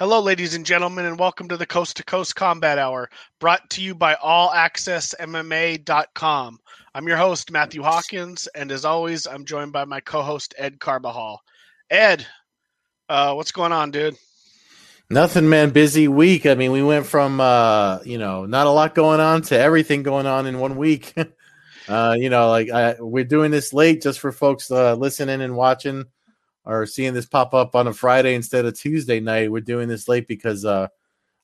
Hello, ladies and gentlemen, and welcome to the Coast to Coast Combat Hour, brought to you by AllAccessMMA.com. I'm your host, Matthew Hawkins, and as always, I'm joined by my co host, Ed Carbajal. Ed, uh, what's going on, dude? Nothing, man. Busy week. I mean, we went from, uh, you know, not a lot going on to everything going on in one week. uh, you know, like I, we're doing this late just for folks uh, listening and watching or seeing this pop up on a Friday instead of Tuesday night. We're doing this late because uh,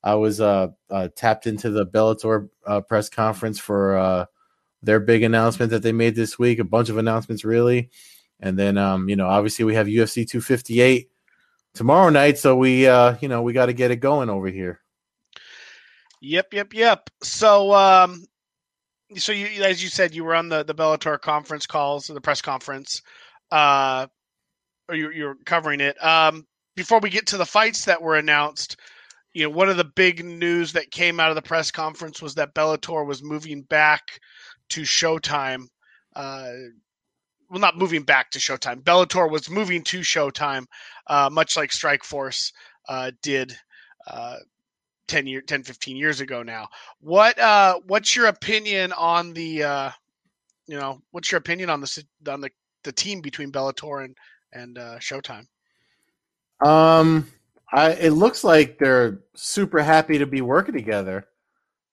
I was uh, uh, tapped into the Bellator uh, press conference for uh, their big announcement that they made this week. A bunch of announcements, really, and then um, you know, obviously we have UFC 258 tomorrow night, so we uh, you know we got to get it going over here. Yep, yep, yep. So, um, so you, as you said, you were on the the Bellator conference calls, the press conference. Uh, or you're, you're covering it. Um, before we get to the fights that were announced, you know, one of the big news that came out of the press conference was that Bellator was moving back to Showtime. Uh, well, not moving back to Showtime. Bellator was moving to Showtime, uh, much like Strikeforce uh, did uh, 10 year 10 15 years ago now. What uh what's your opinion on the uh you know, what's your opinion on the on the the team between Bellator and and uh, Showtime? Um, I it looks like they're super happy to be working together.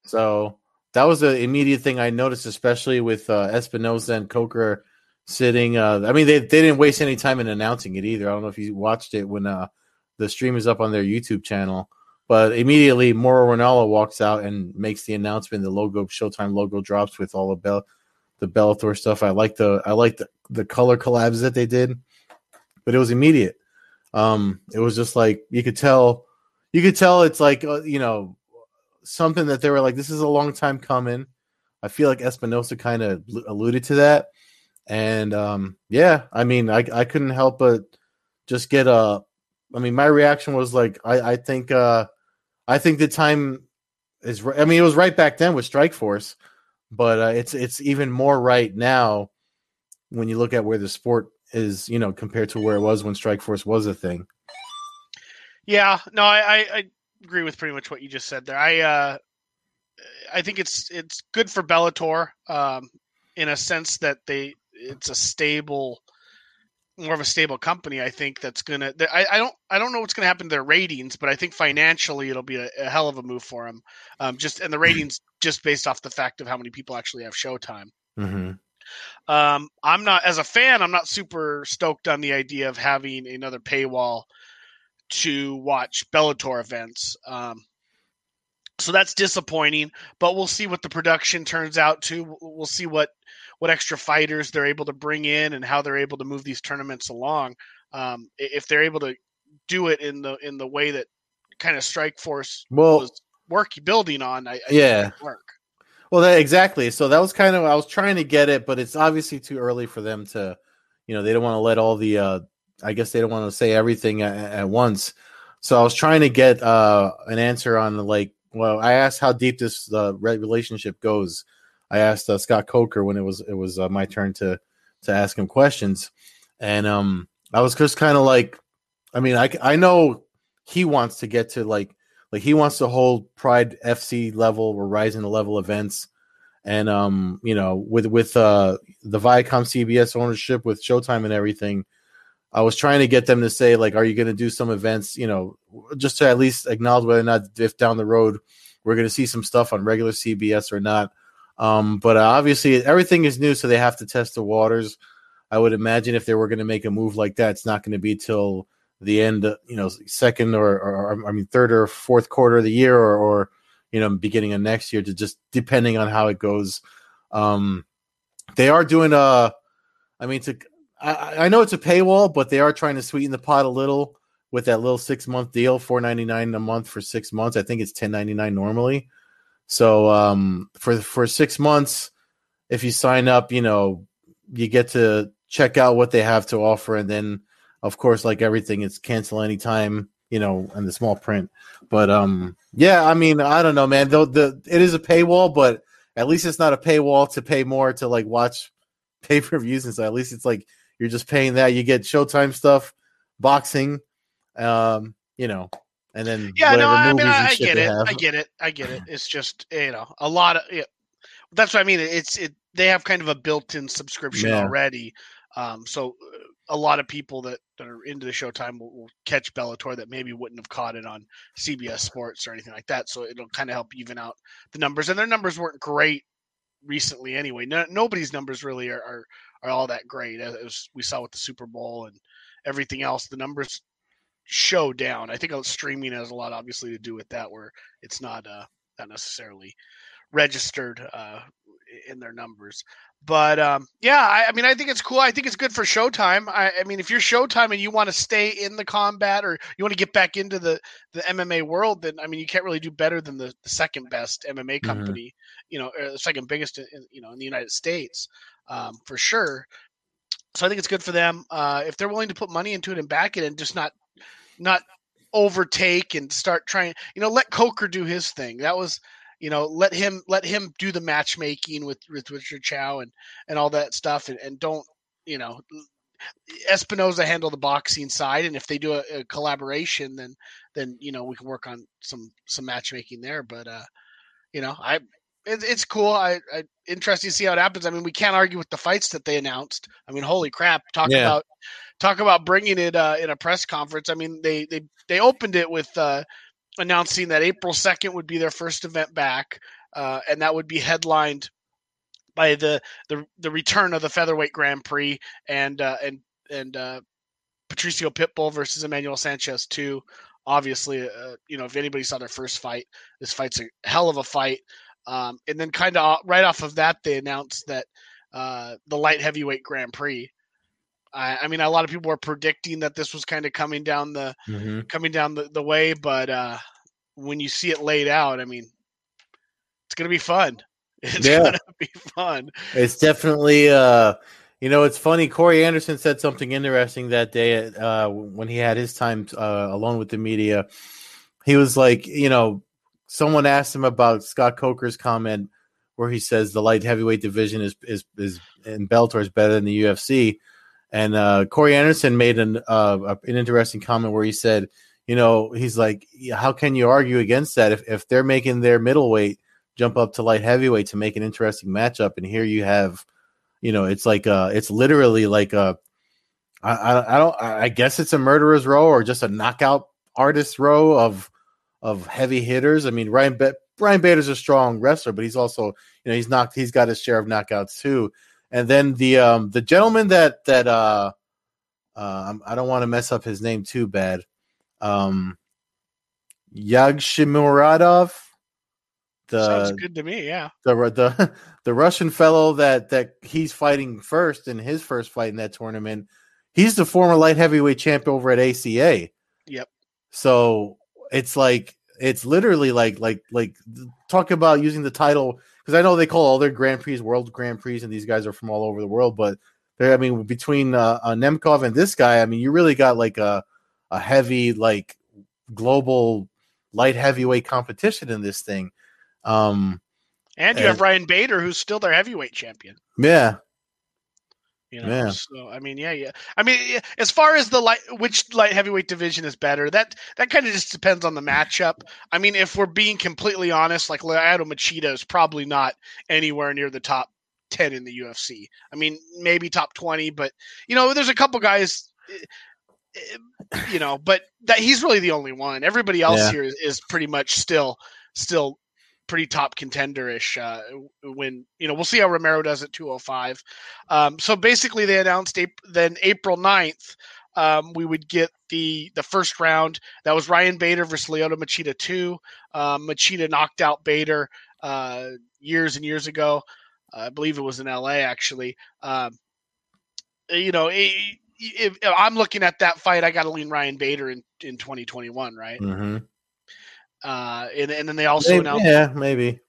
So that was the immediate thing I noticed, especially with uh, Espinoza and Coker sitting. Uh, I mean, they they didn't waste any time in announcing it either. I don't know if you watched it when uh, the stream is up on their YouTube channel. But immediately, Mauro Ranallo walks out and makes the announcement. The logo, Showtime logo, drops with all the Bell, the Bellator stuff. I like the I like the, the color collabs that they did but it was immediate. Um, it was just like you could tell, you could tell it's like uh, you know something that they were like, this is a long time coming. I feel like Espinoza kind of alluded to that, and um, yeah, I mean, I I couldn't help but just get a. I mean, my reaction was like, I I think uh, I think the time is. I mean, it was right back then with Strikeforce, but uh, it's it's even more right now when you look at where the sport is you know compared to where it was when Strikeforce was a thing. Yeah, no, I, I agree with pretty much what you just said there. I uh, I think it's it's good for Bellator um, in a sense that they it's a stable more of a stable company. I think that's gonna. I, I don't. I don't know what's gonna happen to their ratings, but I think financially it'll be a, a hell of a move for them. Um, just and the ratings just based off the fact of how many people actually have Showtime. Mm-hmm. Um, I'm not as a fan. I'm not super stoked on the idea of having another paywall to watch Bellator events. Um, so that's disappointing. But we'll see what the production turns out to. We'll see what what extra fighters they're able to bring in and how they're able to move these tournaments along. Um, if they're able to do it in the in the way that kind of Strikeforce well, was work building on, I, I yeah, work. Well, that, exactly. So that was kind of I was trying to get it, but it's obviously too early for them to, you know, they don't want to let all the. uh I guess they don't want to say everything at, at once. So I was trying to get uh an answer on the like. Well, I asked how deep this uh, relationship goes. I asked uh, Scott Coker when it was it was uh, my turn to to ask him questions, and um I was just kind of like, I mean, I I know he wants to get to like like he wants to hold Pride FC level or Rizin to level events, and um, you know, with with uh the Viacom CBS ownership with Showtime and everything, I was trying to get them to say like, are you going to do some events? You know, just to at least acknowledge whether or not if down the road we're going to see some stuff on regular CBS or not. Um, but uh, obviously everything is new, so they have to test the waters. I would imagine if they were going to make a move like that, it's not going to be till the end, you know, second or, or I mean, third or fourth quarter of the year, or, or you know, beginning of next year, to just depending on how it goes. Um, they are doing a, I mean, to I, I know it's a paywall, but they are trying to sweeten the pot a little with that little six month deal, four ninety nine a month for six months. I think it's ten ninety nine normally. So um, for for six months, if you sign up, you know, you get to check out what they have to offer, and then of course, like everything, it's cancel anytime, you know, and the small print. But um, yeah, I mean, I don't know, man. Though the it is a paywall, but at least it's not a paywall to pay more to like watch pay per views, and so at least it's like you're just paying that. You get Showtime stuff, boxing, um, you know, and then yeah, no, I mean, I, I get it, I get it, I get it. It's just you know a lot of yeah, that's what I mean. It's it they have kind of a built-in subscription yeah. already, um, so uh, a lot of people that, that are into the Showtime will, will, catch Bellator that maybe wouldn't have caught it on CBS Sports or anything like that. So it'll kind of help even out the numbers, and their numbers weren't great recently anyway. No, nobody's numbers really are, are, are all that great as we saw with the Super Bowl and everything else. The numbers show down. I think streaming has a lot, obviously, to do with that, where it's not uh, not necessarily registered uh, in their numbers. But um, yeah, I, I, mean, I think it's cool. I think it's good for Showtime. I, I mean, if you're Showtime and you want to stay in the combat or you want to get back into the the MMA world, then I mean, you can't really do better than the, the second best MMA mm-hmm. company, mm-hmm. you know, the second biggest, in, you know, in the United States, um, for sure. So I think it's good for them uh, if they're willing to put money into it and back it and just not not overtake and start trying. You know, let Coker do his thing. That was you know let him let him do the matchmaking with with Richard Chou and and all that stuff and, and don't you know Espinoza handle the boxing side and if they do a, a, collaboration then then you know we can work on some some matchmaking there but uh you know I it, it's cool I, I interesting to see how it happens I mean we can't argue with the fights that they announced I mean holy crap talk yeah. about talk about bringing it uh, in a press conference I mean they they they opened it with uh announcing that April 2nd would be their first event back, uh, and that would be headlined by the, the the return of the featherweight Grand Prix and uh, and and uh, Patricio Pitbull versus Emmanuel Sanchez too. Obviously, uh, you know if anybody saw their first fight, this fight's a hell of a fight. Um, and then kind of right off of that, they announced that the light heavyweight Grand Prix I, I mean, a lot of people were predicting that this was kind of coming down the mm-hmm. coming down the, the way, but uh, when you see it laid out, I mean, it's gonna be fun. It's yeah. gonna be fun. It's definitely uh you know, it's funny. Corey Anderson said something interesting that day uh, when he had his time uh, alone with the media. He was like, you know, someone asked him about Scott Coker's comment where he says the light heavyweight division is is is in Bellator is better than the UFC. And uh, Corey Anderson made an uh, an interesting comment where he said, you know, he's like, how can you argue against that if, if they're making their middleweight jump up to light heavyweight to make an interesting matchup, and here you have, you know, it's like uh it's literally like a, I, I, I don't, I guess it's a murderer's row or just a knockout artist row of of heavy hitters. I mean, Ryan Ryan Bader's a strong wrestler, but he's also, you know, he's knocked, he's got his share of knockouts too. And then the um the gentleman that that uh uh I don't want to mess up his name too bad. Um Yagshimuradov. The, Sounds good to me, yeah. The the the Russian fellow that that he's fighting first in his first fight in that tournament. He's the former light heavyweight champ over at ACA. Yep. So it's like it's literally like like like talk about using the title because I know they call all their Grand Prix World Grand Prix, and these guys are from all over the world. But I mean, between uh, uh, Nemkov and this guy, I mean, you really got like a a heavy like global light heavyweight competition in this thing. Um, and you and, have Ryan Bader, who's still their heavyweight champion. Yeah, you know, yeah. so I mean, yeah, yeah. I mean, as far as the light, which light heavyweight division is better, that that kind of just depends on the matchup. I mean, if we're being completely honest, like Lyoto Machida is probably not anywhere near the top ten in the UFC. I mean, maybe top twenty, but you know, there's a couple guys, eh, eh, you know, but that he's really the only one. Everybody else yeah. here is, is pretty much still still pretty top contenderish. Uh, when you know, we'll see how Romero does at 205. Um, so basically, they announced then April 9th. Um, we would get the the first round. That was Ryan Bader versus Lyoto Machida two. Um, Machida knocked out Bader uh, years and years ago. Uh, I believe it was in L.A. actually. Um, you know, if, if, I'm looking at that fight, I got to lean Ryan Bader in in 2021, right? Mm-hmm. Uh, and, and then they also maybe, announced. Yeah, maybe.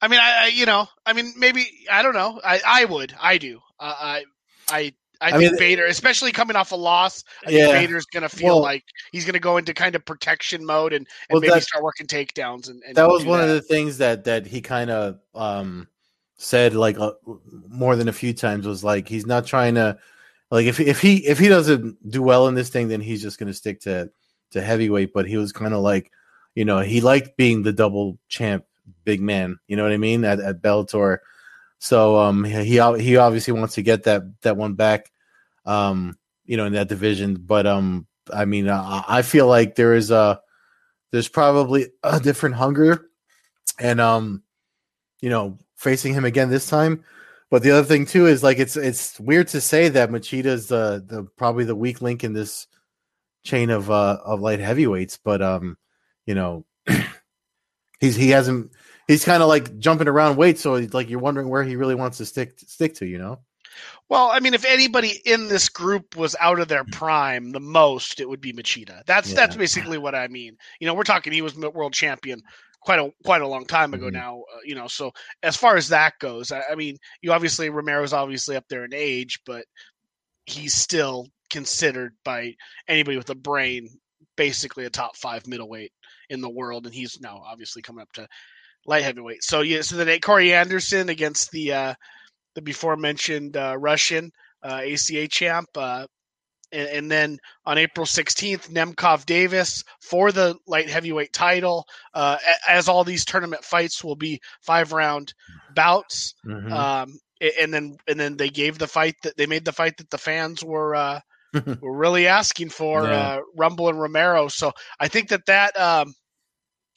I mean, I, I, you know, I mean, maybe I don't know. I I would, I do. Uh, I I I, I think mean, Bader, especially coming off a loss, I yeah. think Bader's going to feel well, like he's going to go into kind of protection mode and, and well, maybe start working takedowns. And, and that was one that. of the things that that he kind of um said like uh, more than a few times was like he's not trying to like if if he if he doesn't do well in this thing, then he's just going to stick to to heavyweight. But he was kind of like, you know, he liked being the double champ, big man. You know what I mean at, at Bellator. So um, he he obviously wants to get that that one back, um, you know, in that division. But um, I mean, uh, I feel like there is a there's probably a different hunger, and um, you know, facing him again this time. But the other thing too is like it's it's weird to say that Machida's the the probably the weak link in this chain of uh of light heavyweights, but um, you know, he's he hasn't he's kind of like jumping around weight, so he's like you're wondering where he really wants to stick stick to, you know. Well, I mean, if anybody in this group was out of their prime the most, it would be Machida. That's yeah. that's basically what I mean. You know, we're talking he was world champion quite a quite a long time ago mm-hmm. now. Uh, you know, so as far as that goes, I, I mean, you obviously Romero's obviously up there in age, but he's still considered by anybody with a brain basically a top five middleweight in the world, and he's now obviously coming up to light heavyweight. So yeah, so then Corey Anderson against the uh, the before mentioned uh, Russian uh, ACA champ. Uh, and, and, then on April 16th, Nemkov Davis for the light heavyweight title. Uh, as all these tournament fights will be five round bouts. Mm-hmm. Um, and then and then they gave the fight that they made the fight that the fans were uh, were really asking for yeah. uh, Rumble and Romero. So I think that that um,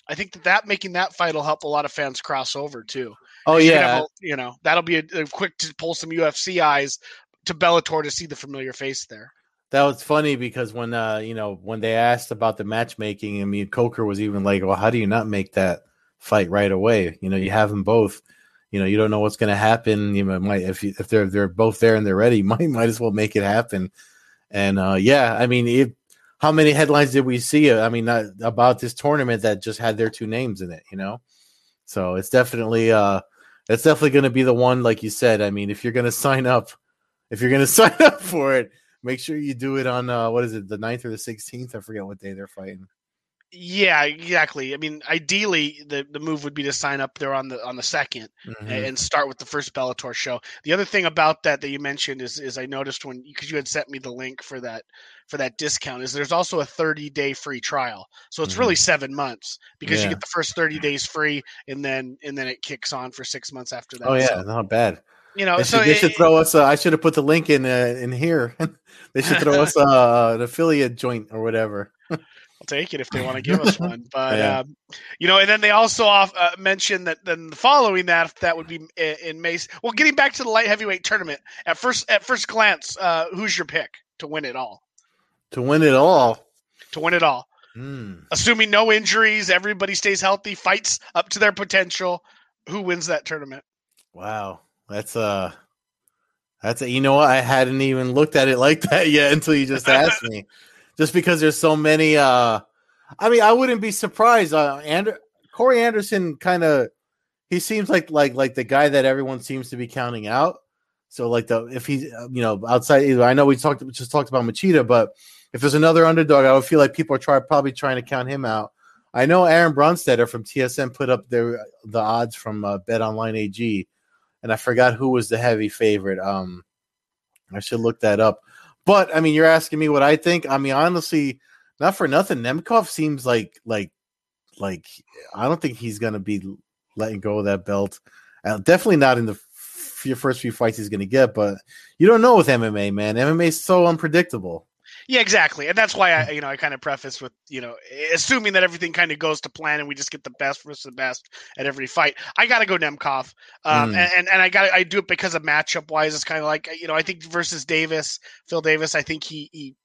I think that that making that fight will help a lot of fans cross over too. Oh yeah, a, you know that'll be a, a quick to pull some UFC eyes to Bellator to see the familiar face there. That was funny because when uh you know when they asked about the matchmaking, I mean Coker was even like, "Well, how do you not make that fight right away? You know, you have them both. You know, you don't know what's going to happen. You know, might if you, if they're they're both there and they're ready, might might as well make it happen." And uh yeah, I mean, it, how many headlines did we see? I mean, not, about this tournament that just had their two names in it. You know, so it's definitely uh it's definitely going to be the one, like you said. I mean, if you're going to sign up, if you're going to sign up for it make sure you do it on uh, what is it, the 9th or the 16th? I forget what day they're fighting. Yeah, exactly. I mean, ideally, the, the move would be to sign up there on the on the 2nd mm-hmm. and start with the first Bellator show. The other thing about that that you mentioned is is I noticed when because you had sent me the link for that for that discount is there's also a 30 day free trial. So it's mm-hmm. really seven months because yeah. you get the first 30 days free and then and then it kicks on for six months after that. Oh yeah, so, not bad. You know, they so should, they should throw us. Uh, I should have put the link in uh, in here. they should throw us uh, an affiliate joint or whatever. I'll take it if they want to give us one. But yeah. um, you know, and then they also off, uh, mentioned that then following that that would be in, in May. Well, getting back to the light heavyweight tournament at first at first glance, uh, who's your pick to win it all? To win it all. To win it all. Mm. Assuming no injuries, everybody stays healthy, fights up to their potential. Who wins that tournament? Wow. That's uh that's a, you know what I hadn't even looked at it like that yet until you just asked me. Just because there's so many uh I mean I wouldn't be surprised uh and Corey Anderson kind of he seems like like like the guy that everyone seems to be counting out. So like the if he's uh, you know outside I know we talked just talked about Machida, but if there's another underdog, I would feel like people are try, probably trying to count him out. I know Aaron Bronsteter from TSN put up their the odds from uh, Bet Online AG and I forgot who was the heavy favorite. Um, I should look that up. But I mean, you're asking me what I think. I mean, honestly, not for nothing. Nemkov seems like like like I don't think he's gonna be letting go of that belt. Uh, definitely not in the f- first few fights he's gonna get. But you don't know with MMA, man. MMA is so unpredictable. Yeah, exactly, and that's why I, you know, I kind of preface with, you know, assuming that everything kind of goes to plan and we just get the best versus the best at every fight. I got to go Nemkov, um, mm. and, and, and I got I do it because of matchup wise. It's kind of like you know, I think versus Davis, Phil Davis, I think he, he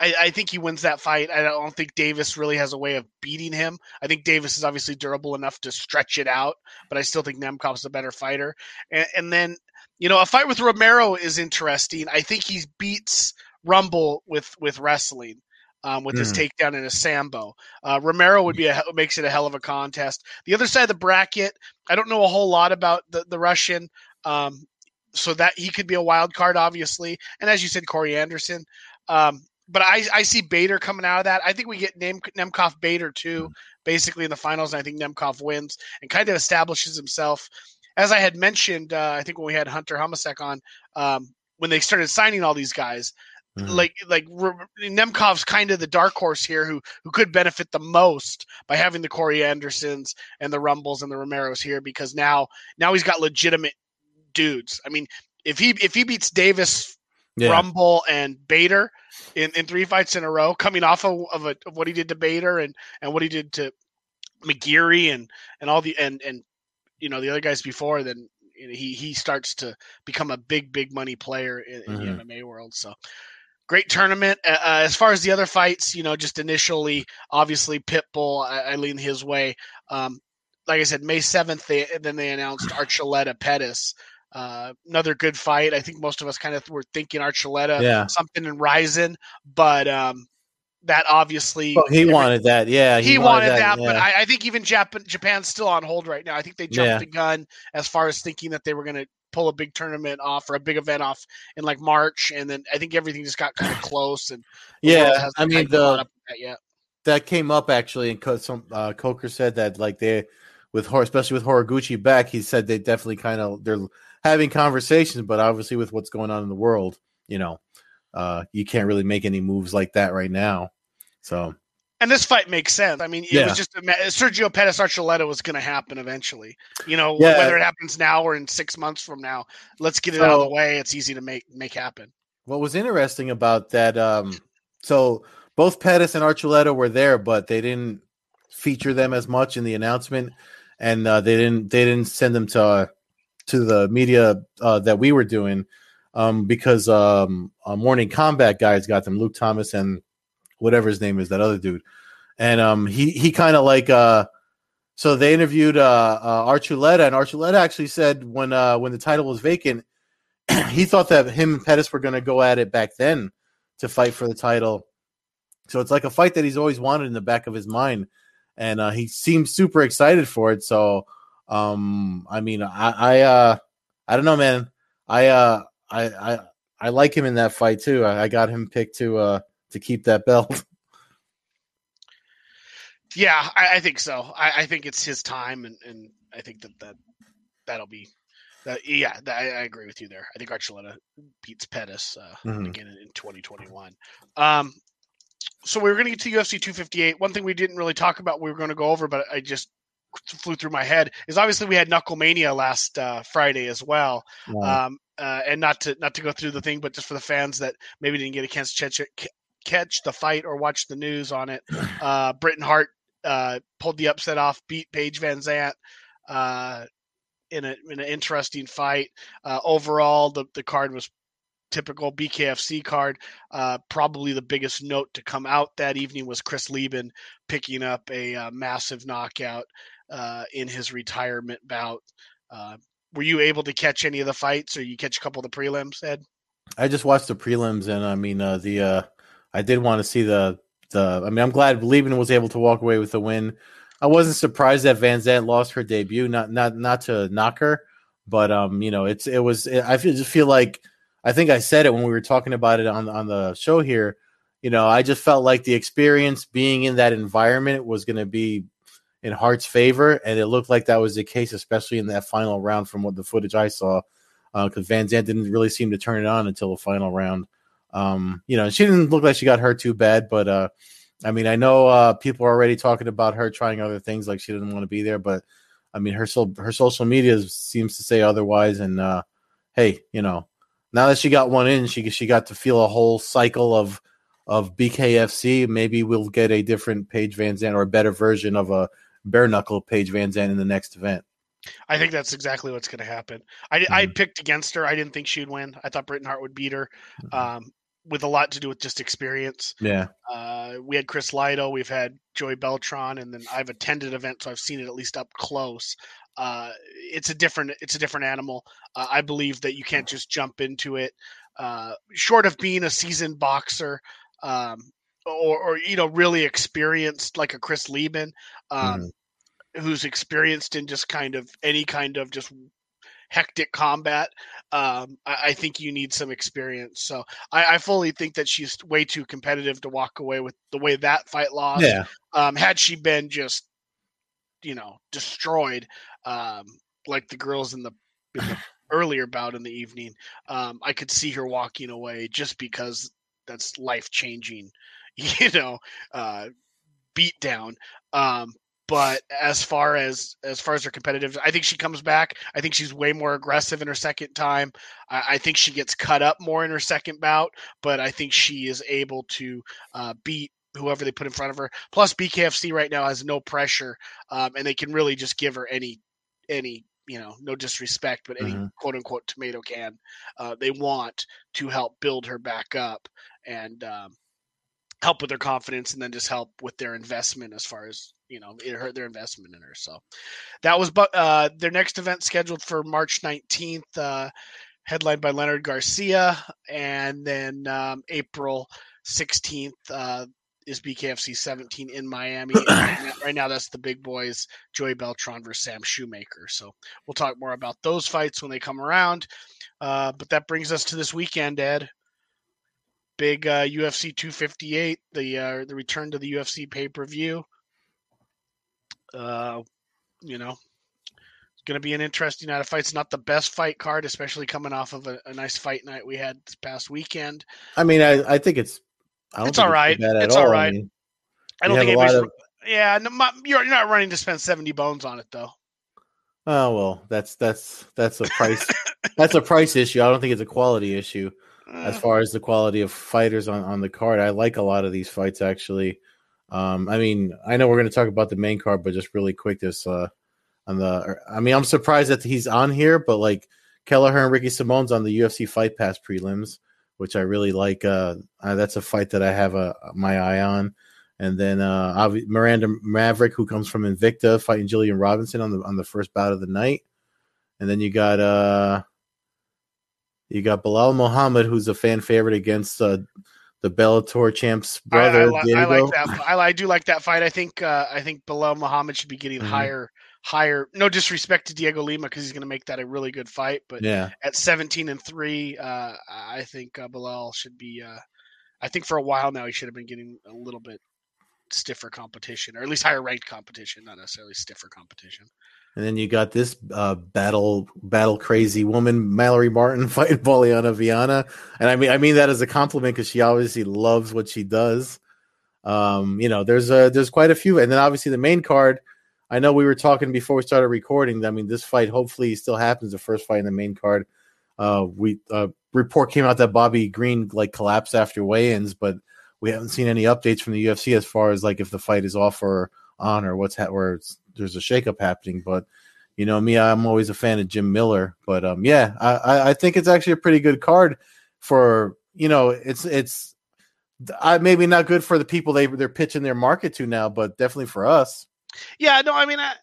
I, I, think he wins that fight. I don't think Davis really has a way of beating him. I think Davis is obviously durable enough to stretch it out, but I still think Nemkov's a better fighter. And, and then, you know, a fight with Romero is interesting. I think he beats Rumble with with wrestling. Um, with mm. his takedown and a sambo, uh, Romero would be a makes it a hell of a contest. The other side of the bracket, I don't know a whole lot about the the Russian, um, so that he could be a wild card, obviously. And as you said, Corey Anderson. Um, but I, I see Bader coming out of that. I think we get Nem- Nemkov Bader too, mm. basically in the finals. And I think Nemkov wins and kind of establishes himself as I had mentioned, uh, I think when we had Hunter Hamasek on, um, when they started signing all these guys, mm-hmm. like like Nemkov's kind of the dark horse here, who who could benefit the most by having the Corey Andersons and the Rumbles and the Romeros here, because now now he's got legitimate dudes. I mean, if he if he beats Davis, yeah. Rumble, and Bader in, in three fights in a row, coming off of, of, a, of what he did to Bader and and what he did to McGeary and and all the and and you know the other guys before, then he he starts to become a big big money player in, in mm-hmm. the MMA world. So great tournament. Uh, as far as the other fights, you know, just initially, obviously Pitbull, I, I lean his way. Um, like I said, May seventh, they then they announced Archuleta Pettis. Uh, another good fight. I think most of us kind of were thinking Archuleta, yeah. something in Rizin, but um, that obviously well, he every, wanted that. Yeah, he, he wanted, wanted, that. that yeah. But I, I, think even Japan, Japan's still on hold right now. I think they jumped yeah. the gun as far as thinking that they were going to pull a big tournament off or a big event off in like March, and then I think everything just got kind of close. And yeah, I mean the that, that came up actually, and some uh, Coker said that like they with especially with Horiguchi back, he said they definitely kind of they're having conversations, but obviously with what's going on in the world, you know, uh, you can't really make any moves like that right now. So, and this fight makes sense. I mean, it yeah. was just a, Sergio Pettis Archuleta was going to happen eventually. You know, yeah. whether it happens now or in six months from now, let's get it so, out of the way. It's easy to make make happen. What was interesting about that? Um, so both Pettis and Archuleta were there, but they didn't feature them as much in the announcement, and uh, they didn't they didn't send them to uh, to the media uh, that we were doing um, because um, uh, Morning Combat guys got them, Luke Thomas and whatever his name is, that other dude, and um, he he kind of like uh, so they interviewed uh, uh, Archuleta, and Archuleta actually said when uh, when the title was vacant, he thought that him and Pettis were going to go at it back then to fight for the title. So it's like a fight that he's always wanted in the back of his mind, and uh, he seems super excited for it. So um, I mean, I, I, uh, I don't know, man. I, uh, I, I, I like him in that fight too. I, I got him picked to, uh, to keep that belt. Yeah, I, I think so. I, I, think it's his time, and, and I think that that that'll be. That, yeah, that, I, agree with you there. I think Archuleta beats Pettis uh, mm-hmm. again in, in 2021. Um, so we were going to get to UFC 258. One thing we didn't really talk about, we were going to go over, but I just flew through my head is obviously we had Knucklemania last uh, Friday as well. Wow. Um, uh, and not to not to go through the thing, but just for the fans that maybe didn't get a chance to it, catch the fight or watch the news on it. Uh, Britain Hart uh, pulled the upset off, beat Paige VanZant uh, in, a, in an interesting fight. Uh, overall, the, the card was typical BKFC card. Uh, probably the biggest note to come out that evening was Chris Leben picking up a uh, massive knockout uh, in his retirement bout. Uh, were you able to catch any of the fights, or you catch a couple of the prelims? Ed, I just watched the prelims, and I mean uh, the uh, I did want to see the the. I mean, I'm glad Leben was able to walk away with the win. I wasn't surprised that VanZant lost her debut. Not not not to knock her, but um, you know, it's it was. It, I feel, just feel like I think I said it when we were talking about it on on the show here. You know, I just felt like the experience being in that environment was going to be in Hart's favor, and it looked like that was the case, especially in that final round from what the footage I saw, because uh, VanZant didn't really seem to turn it on until the final round. Um, you know, she didn't look like she got hurt too bad, but uh, I mean, I know uh, people are already talking about her trying other things, like she didn't want to be there, but I mean, her so her social media seems to say otherwise. And uh, hey, you know, now that she got one in, she she got to feel a whole cycle of of BKFC. Maybe we'll get a different Paige VanZant or a better version of a bare knuckle Paige VanZant in the next event. I think that's exactly what's going to happen. I, mm-hmm. I picked against her. I didn't think she'd win. I thought Britain Hart would beat her, mm-hmm. um, with a lot to do with just experience. Yeah. Uh, we had Chris Lido. We've had Joey Beltran, and then I've attended events, so I've seen it at least up close. Uh, it's a different it's a different animal. Uh, I believe that you can't just jump into it. Uh, short of being a seasoned boxer, um, or, or you know really experienced like a Chris Leben, um, mm. who's experienced in just kind of any kind of just hectic combat. Um, I, I, think you need some experience. So I, I, fully think that she's way too competitive to walk away with the way that fight lost. Yeah. Um, had she been just, you know, destroyed, um, like the girls in the, in the earlier bout in the evening, um, I could see her walking away just because that's life changing, you know, uh, beat down. Um, but as far as as far as her competitive, I think she comes back. I think she's way more aggressive in her second time. I, I think she gets cut up more in her second bout, but I think she is able to uh, beat whoever they put in front of her. Plus, BKFC right now has no pressure, um, and they can really just give her any any you know no disrespect, but any Mhm. quote unquote tomato can uh, they want to help build her back up and um, help with their confidence, and then just help with their investment as far as you know it hurt their investment in her. So that was but uh, their next event scheduled for March nineteenth. Uh, headlined by Leonard Garcia, and then um, April 16th uh, is BKFC 17 in Miami. Right, now, that's the big boys, Joey Beltran versus Sam Shewmaker. So we'll talk more about those fights when they come around. Uh, but that brings us to this weekend, Ed. Big uh, UFC 258, the uh, the return to the UFC pay per view. Uh, you know, it's going to be an interesting night of fights. Not the best fight card, especially coming off of a, a nice fight night we had this past weekend. I mean, I, I think it's. I don't It's all right. It's all all. right. I mean, I don't think anybody's. of- Yeah, no, my, you're, you're not running to spend 70 bones on it, though. oh well, that's that's that's a price. that's a price issue. I don't think it's a quality issue. as Uh, far as the quality of fighters on, on the card. I like a lot of these fights actually. Um, I mean, I know we're going to talk about the main card, but just really quick, this uh, on the. I mean, I'm surprised that he's on here, but like Kelleher and Ricky Simone's on the UFC Fight Pass prelims, which I really like. Uh, uh, that's a fight that I have uh, my eye on. And then uh, Miranda Maverick, who comes from Invicta, fighting Jillian Robinson on the on the first bout of the night. And then you got uh, you got Belal Muhammad, who's a fan favorite against uh, the Bellator champ's I, I, brother. li- I like that. I, I do like that fight. I think uh, I think Belal Muhammad should be getting Mhm. higher. Higher. No disrespect to Diego Lima because he's going to make that a really good fight, but Yeah, at 17 and three, uh, I think uh, Belal should be. Uh, I think for a while now he should have been getting a little bit stiffer competition, or at least higher ranked competition, not necessarily stiffer competition. And then you got this uh, battle battle crazy woman, Mallory Martin, fighting Polyana Viana, and I mean I mean that as a compliment because she obviously loves what she does. Um, you know, there's a there's quite a few, and then obviously the main card. I know we were talking before we started recording. I mean, this fight hopefully still happens. The first fight in the main card. Uh, we uh, report came out that Bobby Green like collapsed after weigh-ins, but we haven't seen any updates from the UFC as far as like if the fight is off or on or what's ha- where there's a shakeup happening. But you know me, I'm always a fan of Jim Miller. But um, yeah, I, I- think it's actually a pretty good card for you know it's it's I maybe not good for the people they they're pitching their market to now, but definitely for us. Yeah, no, I mean, I,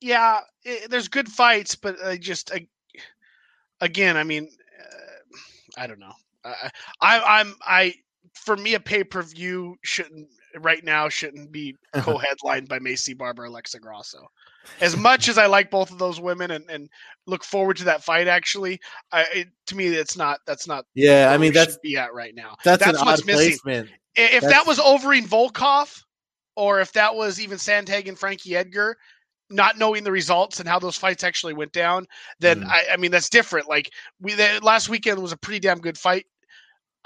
yeah, i there's good fights, but I just I, again, I mean, uh, I don't know. I, I, I'm I for me a pay per view shouldn't right now shouldn't be co-headlined by Maycee Barber, Alexa Grasso. As much as I like both of those women and, and look forward to that fight, actually, I it, to me it's not that's not Yeah, I mean that's should be at right now. that's, that's an what's odd missing. placement. If That's- that was Overeem Volkov, or if that was even Sandhagen and Frankie Edgar, not knowing the results and how those fights actually went down, then Mm. I, I mean that's different. Like we the, last weekend was a pretty damn good fight.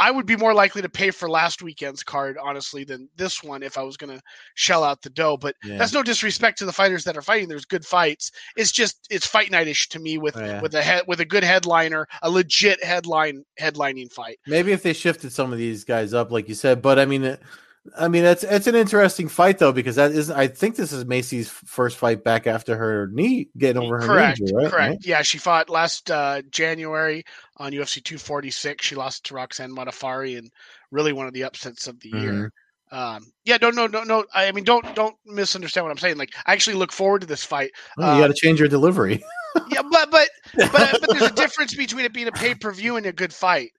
I would be more likely to pay for last weekend's card, honestly, than this one if I was going to shell out the dough. But Yeah. that's no disrespect to the fighters that are fighting. There's good fights. It's just it's fight nightish to me with Oh, yeah. with a head with a good headliner, a legit headline headlining fight. Maybe if they shifted some of these guys up, like you said, but I mean, uh, I mean, it's it's an interesting fight though because that is, I think this is Maycee's first fight back after her knee getting over her correct, knee injury, right? correct. Yeah, she fought last uh, January on UFC 246. She lost to Roxanne Modafferi and really one of the upsets of the Mhm. year. Um, yeah, no, no, no, no. I mean, don't don't misunderstand what I'm saying. Like, I actually look forward to this fight. Oh, you got Um, to change your delivery. yeah, but but but but there's a difference between it being a pay per view and a good fight.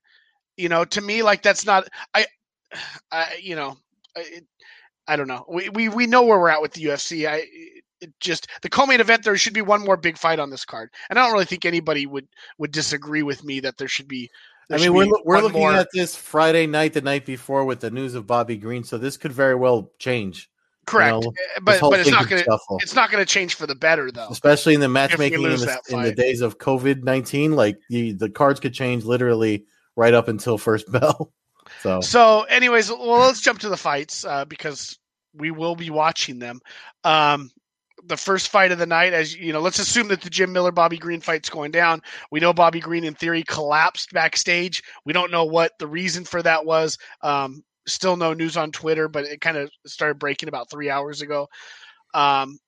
You know, to me, like that's not. I, I you know, I, I don't know. We, we we know where we're at with the UFC. I it just the co-main event. There should be one more big fight on this card, and I don't really think anybody would would disagree with me that there should be. I mean, we're we're looking more- at this Friday night, the night before, with the news of Bobby Green, so this could very well change. Correct, know, Eh, but but it's not gonna shuffle. it's not gonna change for the better though. especially in the matchmaking in the, in the days of COVID nineteen. Like you, the cards could change literally right up until first bell. So So, anyways, well, let's jump to the fights uh, because we will be watching them. Um, the first fight of the night, as you know, let's assume that the Jim Miller Bobby Green fight's going down. We know Bobby Green, in theory, collapsed backstage. We don't know what the reason for that was. Um, still no news on Twitter, but it kind of started breaking about three hours ago. Um,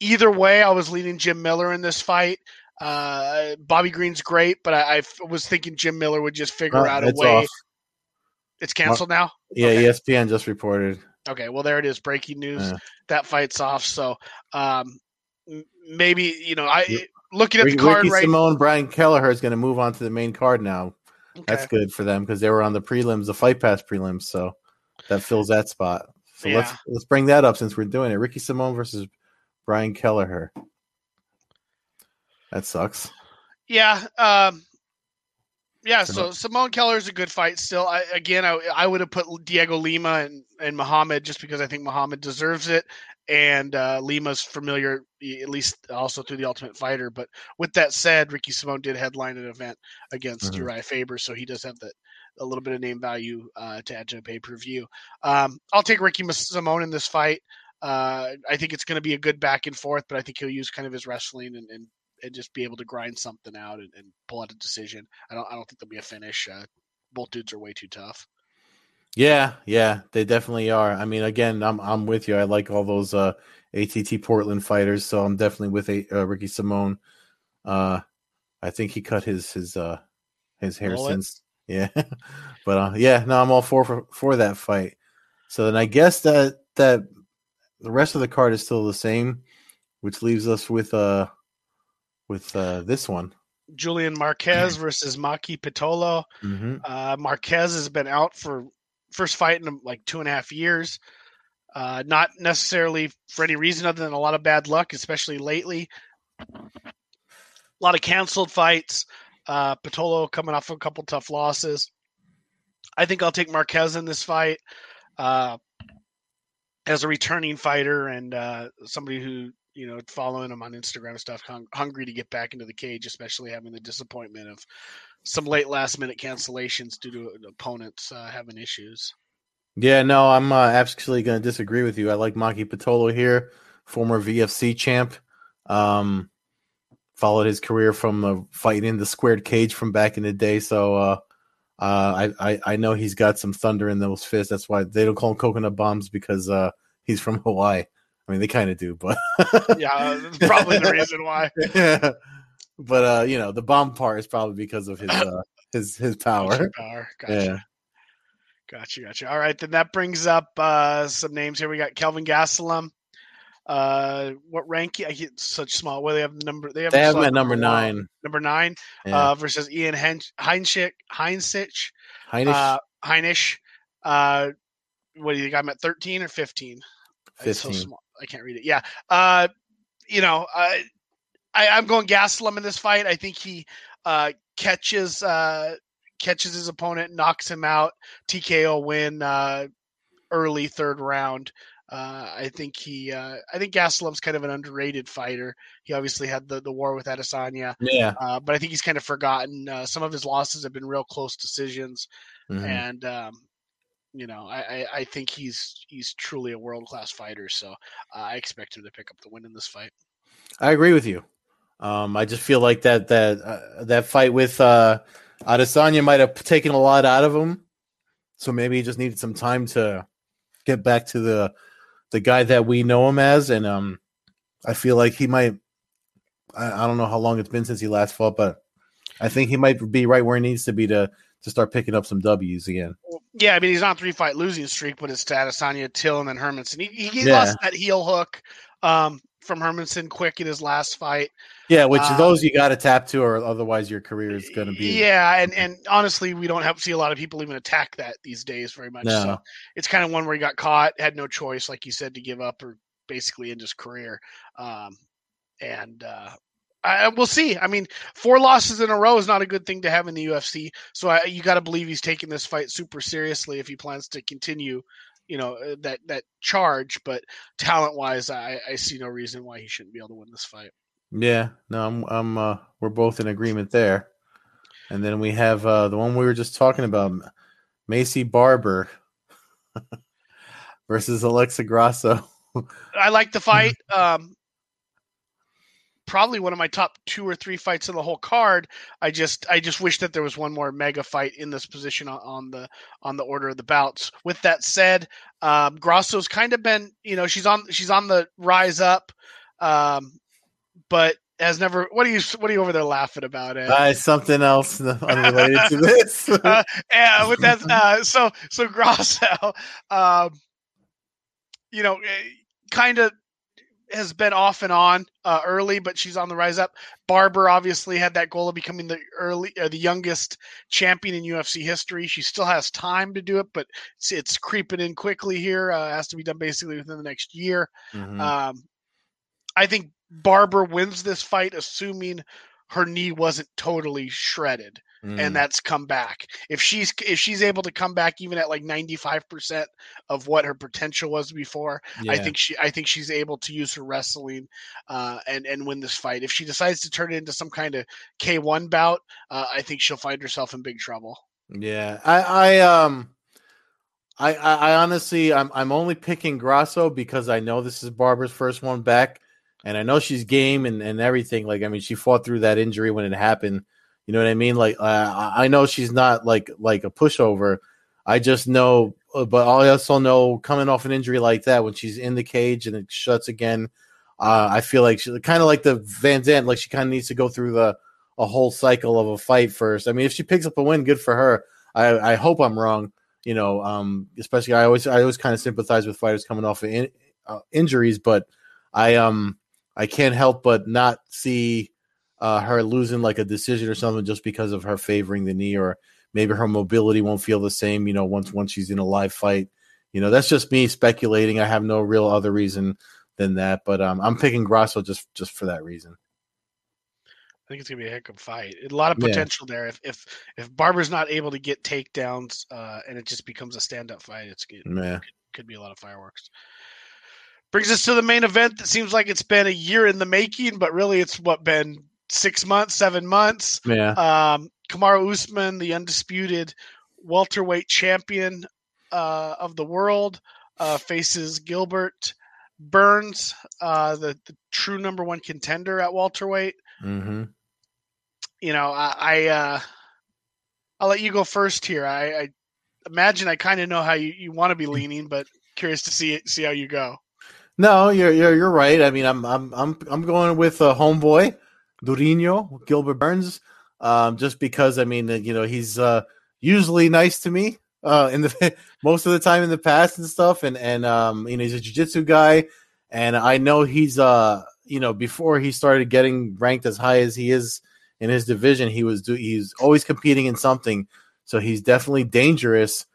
either way, I was leading Jim Miller in this fight. Uh, Bobby Green's great, but I was thinking Jim Miller would just figure uh, out a way. off. It's canceled now. Yeah, Okay. ESPN just reported. Okay, well there it is, breaking news. Yeah. That fight's off. So um, maybe you know, I Yeah. looking at the card Ricky right. Simone, Brian Kelleher is going to move on to the main card now. okay. That's good for them because they were on the prelims, the Fight Pass prelims, so that fills that spot. So let's let's bring that up since we're doing it. Ricky Simone versus Brian Kelleher. That sucks. Yeah, um, yeah. So Simone Keller is a good fight still. I, again, I, I would have put Diego Lima and, and Muhammad just because I think Muhammad deserves it, and uh, Lima's familiar at least also through the Ultimate Fighter. But with that said, Ricky Simone did headline an event against Mhm. Urijah Faber, so he does have that a little bit of name value uh, to add to a pay per view. Um, I'll take Ricky Simone in this fight. Uh, I think it's going to be a good back and forth, but I think he'll use kind of his wrestling and, and and just be able to grind something out and, and pull out a decision. I don't I don't think there'll be a finish. Uh, both dudes are way too tough. Yeah, yeah, they definitely are. I mean, again, I'm I'm with you. I like all those uh, ATT Portland fighters, so I'm definitely with a, uh, Ricky Simone. Uh, I think he cut his his uh his hair since yeah, but uh, yeah, no, I'm all for, for for that fight. So then I guess that that the rest of the card is still the same, which leaves us with uh with uh this one. Julian Marquez versus Maki Pitolo. hmm Uh, Marquez has been out for first fight in like two and a half years. Uh, not necessarily for any reason other than a lot of bad luck, especially lately. A lot of canceled fights. Uh, Pitolo coming off a couple tough losses. I think I'll take Marquez in this fight uh, as a returning fighter and uh, somebody who you know following him on Instagram stuff, hung- hungry to get back into the cage, especially having the disappointment of some late last minute cancellations due to opponents uh, having issues. Yeah, no, I'm uh, going to disagree with you. I like Maki Pitolo here, former VFC champ. Um, followed his career from uh, fighting in the squared cage from back in the day. So uh, uh, I, I I know he's got some thunder in those fists. That's why they don't call him coconut bombs because uh, he's from Hawaii. I mean, they kind of do, but Yeah, that's probably the reason why. but uh, you know, the bomb part is probably because of his uh, his his power. Gotcha, power. Gotcha. Yeah. Gotcha. Gotcha. All right. Then that brings up uh, some names here. We got Kelvin Gastelum. Uh, what rank? I get such small. Well, they have number. They have, They have him at number one. nine. Number nine Yeah. uh, versus Ian Heinzich. Heinzich. Heinisch, Uh, Heinisch. Uh, what do you got? him at thirteen or fifteen? It's so 15. small. I can't read it. Yeah. Uh, you know, I, I I'm going Gastelum in this fight. I think he uh, catches uh, catches his opponent, knocks him out, TKO win uh, early third round. Uh, I think he uh, I think Gastelum's kind of an underrated fighter. He obviously had the, the war with Adesanya, yeah. uh, but I think he's kind of forgotten. Uh, some of his losses have been real close decisions, Mhm. and um, you know I, I, think he's he's truly a world class fighter. So uh, I expect him to pick up the win in this fight. I agree with you. Um, I just feel like that that uh, that fight with uh, Adesanya might have taken a lot out of him, so maybe he just needed some time to get back to the the guy that we know him as, and um, I feel like he might. I, I don't know how long it's been since he last fought, but I think he might be right where he needs to be to to start picking up some W's again. Yeah, I mean he's on three fight losing streak, but it's to Adesanya, Till, and then Hermansson. He, he Yeah. lost that heel hook um, from Hermansson quick in his last fight. Yeah, which Uh, those you got to tap to, or otherwise your career is going to be. Yeah, and and honestly, we don't have see a lot of people even attack that these days very much. No. So it's kind of one where he got caught, had no choice, like you said, to give up or basically end his career. Um, and uh, I, we'll see. I mean, four losses in a row is not a good thing to have in the UFC. So I, you got to believe he's taking this fight super seriously if he plans to continue you know uh, that that charge. But talent wise, I, I see no reason why he shouldn't be able to win this fight. Yeah, no, I'm, I'm, uh, we're both in agreement there. And then we have uh, the one we were just talking about, Maycee Barber versus Alexa Grasso. I like the fight. Um, probably one of my top two or three fights in the whole card. I just I just wish that there was one more mega fight in this position on, on the on the order of the bouts. With that said, um, Grasso's kind of been you know she's on she's on the rise up, um, but has never. What are you What are you over there laughing about? Ed? Uh, something else unrelated to this. uh, yeah, with that. Uh, so so Grasso, um, you know, eh, kind of has been off and on uh, early, but she's on the rise up. Barber obviously had that goal of becoming the early, uh, the youngest champion in UFC history. She still has time to do it, but it's, it's creeping in quickly here. Uh, has to be done basically within the next year. Mm-hmm. Um, I think Barber wins this fight, assuming her knee wasn't totally shredded mm. and that's come back. If she's if she's able to come back even at like 95% of what her potential was before, yeah. I think she I think she's able to use her wrestling uh, and and win this fight. If she decides to turn it into some kind of K1 bout, uh, I think she'll find herself in big trouble. Yeah. I I um I, I, honestly I'm I'm only picking Grasso because I know this is Barber's first one back and I know she's game and, and everything. Like, I mean, she fought through that injury when it happened. You know what I mean? Like, uh, I know she's not like like a pushover. I just know, uh, but I also know coming off an injury like that, when she's in the cage and it shuts again, uh, I feel like she kind of like the VanZant, like she kind of needs to go through the a whole cycle of a fight first. I mean, if she picks up a win, good for her. I, I hope I'm wrong. You know, um, especially I always I always kind of sympathize with fighters coming off of in, uh, injuries, but I um I can't help but not see uh, her losing like a decision or something just because of her favoring the knee, or maybe her mobility won't feel the same. You know, once once she's in a live fight. You know, that's just me speculating. I have no real other reason than that, but um, I'm picking Grasso just just for that reason. I think it's gonna be a heck of a fight. A lot of potential yeah. there. If if if Barber's not able to get takedowns uh, and it just becomes a stand up fight, it's good. Yeah. Could, could be a lot of fireworks. Brings us to the main event that seems like it's been a year in the making, but really it's what been six months, seven months. Yeah. Um, Kamaru Usman, the undisputed welterweight champion uh, of the world, uh, faces Gilbert Burns, uh, the, the, true number one contender at welterweight. Mm-hmm. You know, I, I uh, I'll let you go first here. I, I imagine I kind of know how you, you want to be leaning, but curious to see it, see how you go. No, you're you're you're right. I mean, I'm I'm I'm I'm going with a uh, homeboy, Durinho, Gilbert Burns, um, just because I mean, you know, he's uh, usually nice to me uh, in the most of the time in the past and stuff, and and um, you know, he's a jiu-jitsu guy, and I know he's uh, you know, before he started getting ranked as high as he is in his division, he was do he's always competing in something, so he's definitely dangerous.